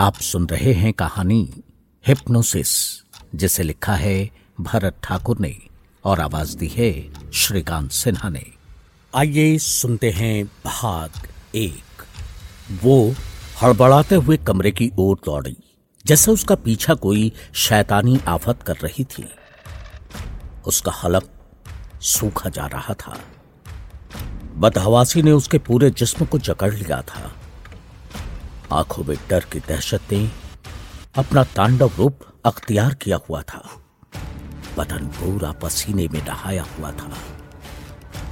आप सुन रहे हैं कहानी हिप्नोसिस, जिसे लिखा है भरत ठाकुर ने और आवाज़ दी है श्रीकांत सिन्हा ने। आइए सुनते हैं भाग एक। वो हड़बड़ाते हुए कमरे की ओर दौड़ी, जैसे उसका पीछा कोई शैतानी आफत कर रही थी। उसका हलक सूखा जा रहा था। बदहवासी ने उसके पूरे जिस्म को जकड़ लिया था। आँखों में डर की दहशत ने अपना तांडव रूप अख्तियार किया हुआ था। बदन पूरा पसीने में नहाया हुआ था।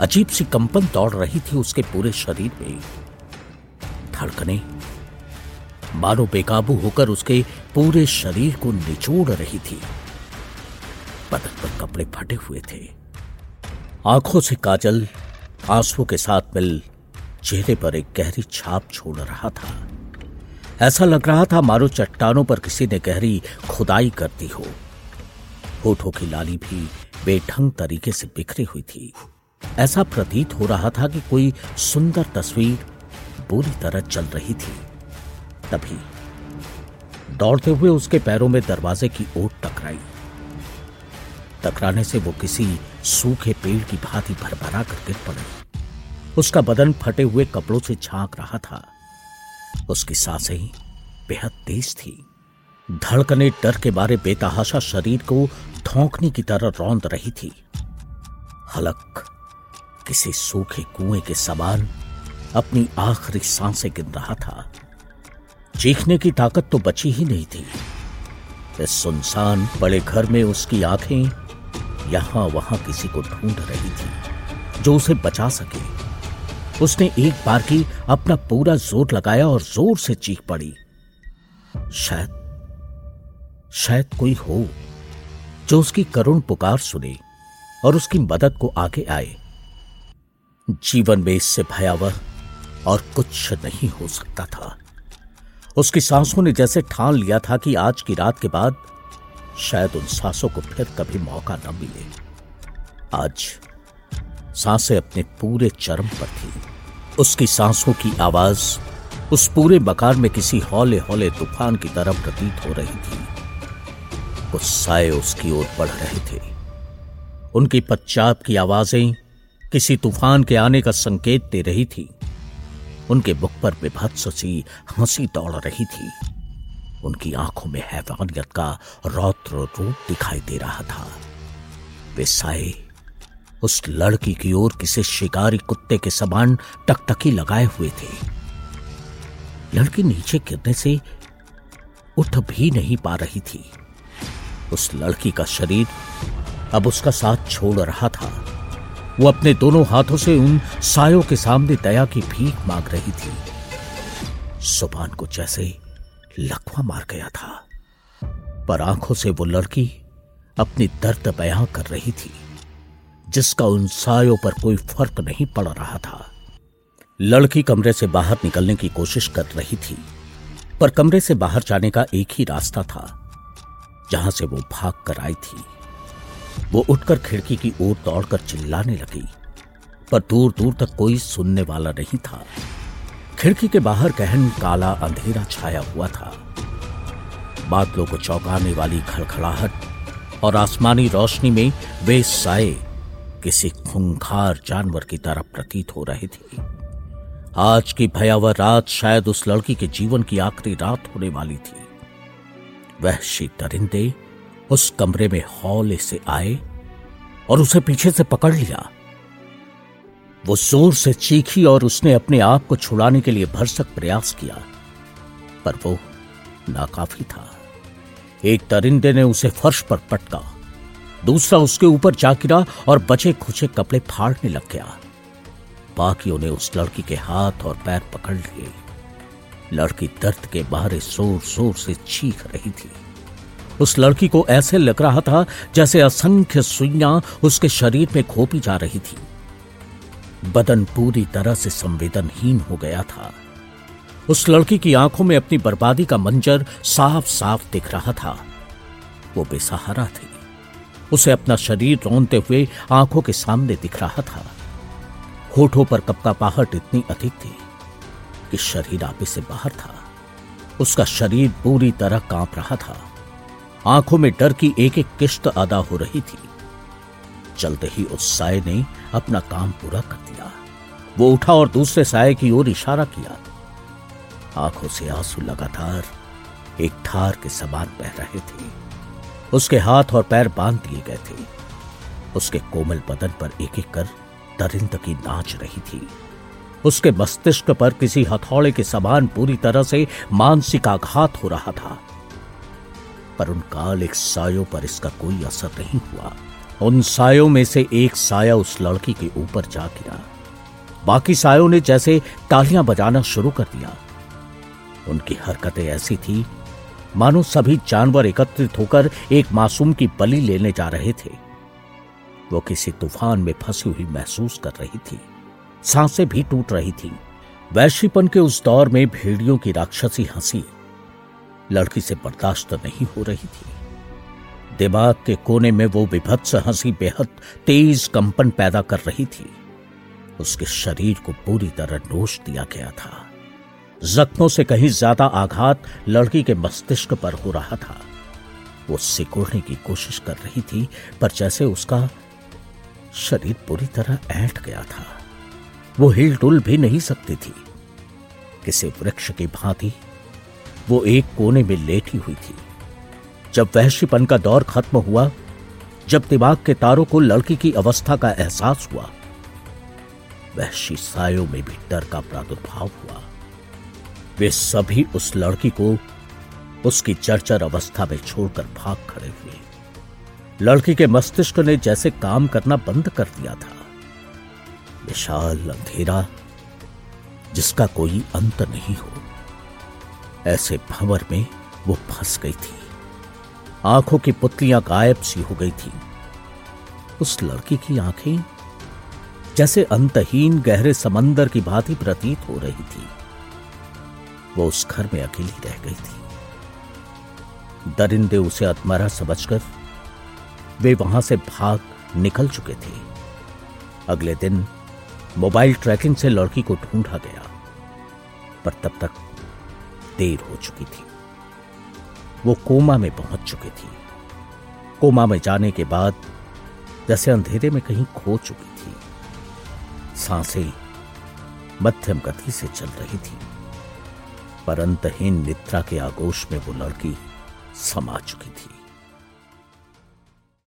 अजीब सी कंपन दौड़ रही थी उसके पूरे शरीर में। धड़कने, मानो बेकाबू होकर उसके पूरे शरीर को निचोड़ रही थी। बदन पर कपड़े फटे हुए थे। आँखों से काजल, आंसुओं के साथ मिल, चेहरे पर एक गहरी छाप छोड़ रहा था। ऐसा लग रहा था मारो चट्टानों पर किसी ने गहरी खुदाई कर दी हो। होठों की लाली भी बेढंग तरीके से बिखरी हुई थी। ऐसा प्रतीत हो रहा था कि कोई सुंदर तस्वीर बुरी तरह चल रही थी। तभी दौड़ते हुए उसके पैरों में दरवाजे की ओट टकराई। टकराने से वो किसी सूखे पेड़ की भांति भरभरा कर गिर पड़े। उसका बदन फटे हुए कपड़ों से झाँक रहा था। उसकी साँसें बेहद तेज थी। धड़कने डर के बारे बेतहाशा शरीर को धोंकने की तरह रौंद रही थी। हलक, किसी सूखे कुएँ के समान अपनी आखिरी साँसें गिन रहा था। चीखने की ताकत तो बची ही नहीं थी। इस सुनसान बड़े घर में उसकी आँखें यहाँ वहाँ किसी को ढूंढ रही थी, जो उसे बचा सके। उसने एक बार की अपना पूरा ज़ोर लगाया और ज़ोर से चीख पड़ी। शायद शायद कोई हो जो उसकी करुण पुकार सुने और उसकी मदद को आगे आए। जीवन में इससे भयावह और कुछ नहीं हो सकता था। उसकी सांसों ने जैसे ठान लिया था कि आज की रात के बाद शायद उन सांसों को फिर कभी मौका न मिले। आज साँसें अपने पूरे चरम पर थी। उसकी सांसों की आवाज़, उस पूरे मकान में किसी हौले हौले तूफ़ान की तरह प्रतीत हो रही थी। कुछ साए उसकी ओर बढ़ रहे थे। उनकी पच्चाप की आवाज़ें किसी तूफ़ान के आने का संकेत दे रही थी। उनके मुख पर विभत्स सी हँसी दौड़ रही थी। उनकी आँखों में हैवानियत का रौद्र रूप दिखाई दे रहा था। वे साए उस लड़की की ओर किसी शिकारी कुत्ते के समान टकटकी लगाए हुए थे। लड़की नीचे गिरने से उठ भी नहीं पा रही थी। उस लड़की का शरीर अब उसका साथ छोड़ रहा था। वो अपने दोनों हाथों से उन सायों के सामने दया की भीख मांग रही थी। सुबान को जैसे लकवा मार गया था। पर आँखों से वो लड़की अपनी दर्द बयां कर रही थी। जिसका उन सायों पर कोई फ़र्क नहीं पड़ रहा था। लड़की कमरे से बाहर निकलने की कोशिश कर रही थी, पर कमरे से बाहर जाने का एक ही रास्ता था, जहाँ से वो भाग कर आई थी। वो उठकर खिड़की की ओर दौड़कर चिल्लाने लगी, पर दूर दूर तक कोई सुनने वाला नहीं था। खिड़की के बाहर गहन काला अंधेरा छाया हुआ था। बादलों को चौंकाने वाली खड़खड़ाहट और आसमानी रोशनी में वे साए किसी खूंखार जानवर की तरह प्रतीत हो रही थी। आज की भयावह रात शायद उस लड़की के जीवन की आखिरी रात होने वाली थी। वहशी दरिंदे उस कमरे में हौले से आए और उसे पीछे से पकड़ लिया। वो ज़ोर से चीखी और उसने अपने आप को छुड़ाने के लिए भरसक प्रयास किया, पर वो नाकाफी था। एक दरिंदे ने उसे फर्श पर पटका दूसरा उसके ऊपर जा गिरा और बचे खुचे कपड़े फाड़ने लग गया। बाकियों ने उस लड़की के हाथ और पैर पकड़ लिए। लड़की दर्द के बारे ज़ोर ज़ोर से चीख रही थी। उस लड़की को ऐसे लग रहा था जैसे असंख्य सुइयाँ उसके शरीर में खोपी जा रही थी। बदन पूरी तरह से संवेदनहीन हो गया था। उस लड़की की आँखों में अपनी बर्बादी का मंजर साफ़ साफ़ दिख रहा था। वो बेसहारा थी। उसे अपना शरीर रौनते हुए आँखों के सामने दिख रहा था। होठों पर कपकापाहट इतनी अधिक थी कि शरीर आपे से बाहर था। उसका शरीर पूरी तरह काँप रहा था। आँखों में डर की एक एक किश्त अदा हो रही थी। चलते ही उस साय ने अपना काम पूरा कर दिया। वो उठा और दूसरे साय की ओर इशारा किया। आँखों से आँसू लगातार एक ठार के समान बह रहे थे। उसके हाथ और पैर बाँध दिए गए थे। उसके कोमल बदन पर एक एक कर दरिंद की नाच रही थी। उसके मस्तिष्क पर किसी हथौड़े के समान पूरी तरह से मानसिक आघात हो रहा था। पर उन कालिक सायों पर इसका कोई असर नहीं हुआ। उन सायों में से एक साया उस लड़की के ऊपर जा गिरा। बाकी सायों ने जैसे तालियाँ बजाना शुरू कर दिया। उनकी हरकतें ऐसी थी मानो सभी जानवर एकत्रित होकर एक मासूम की बलि लेने जा रहे थे। वो किसी तूफ़ान में फंसी हुई महसूस कर रही थी। साँसें भी टूट रही थी। वैश्यपन के उस दौर में भेड़ियों की राक्षसी हँसी। लड़की से बर्दाश्त नहीं हो रही थी। दिमाग के कोने में वो विभत्स हँसी बेहद तेज कंपन पैदा कर रही थी। उसके शरीर को पूरी तरह नोश दिया गया था। जख्मों से कहीं ज़्यादा आघात लड़की के मस्तिष्क पर हो रहा था। वो सिकोड़ने की कोशिश कर रही थी, पर जैसे उसका शरीर पूरी तरह ऐंठ गया था। वो हिल डुल भी नहीं सकती थी। किसी वृक्ष की भांति वो एक कोने में लेटी हुई थी। जब वहशीपन का दौर खत्म हुआ, जब दिमाग के तारों को लड़की की अवस्था का एहसास हुआ, वहशी सायों में भी डर का प्रादुर्भाव हुआ। वे सभी उस लड़की को उसकी चरचर अवस्था में छोड़कर भाग खड़े हुए। लड़की के मस्तिष्क ने जैसे काम करना बंद कर दिया था। विशाल अंधेरा, जिसका कोई अंत नहीं हो। ऐसे भंवर में वो फंस गई थी। आँखों की पुतलियाँ गायब सी हो गई थी। उस लड़की की आँखें जैसे अंतहीन गहरे समंदर की भांति प्रतीत हो रही थी। वो उस घर में अकेली रह गई थी। दरिंदे उसे अतमरा समझकर वे वहाँ से भाग निकल चुके थे। अगले दिन मोबाइल ट्रैकिंग से लड़की को ढूंढा गया, पर तब तक देर हो चुकी थी। वो कोमा में पहुँच चुकी थी। कोमा में जाने के बाद जैसे अंधेरे में कहीं खो चुकी थी। साँसें मध्यम गति से चल रही थी। पर अंतहीन निद्रा के आगोश में वो लड़की समा चुकी थी।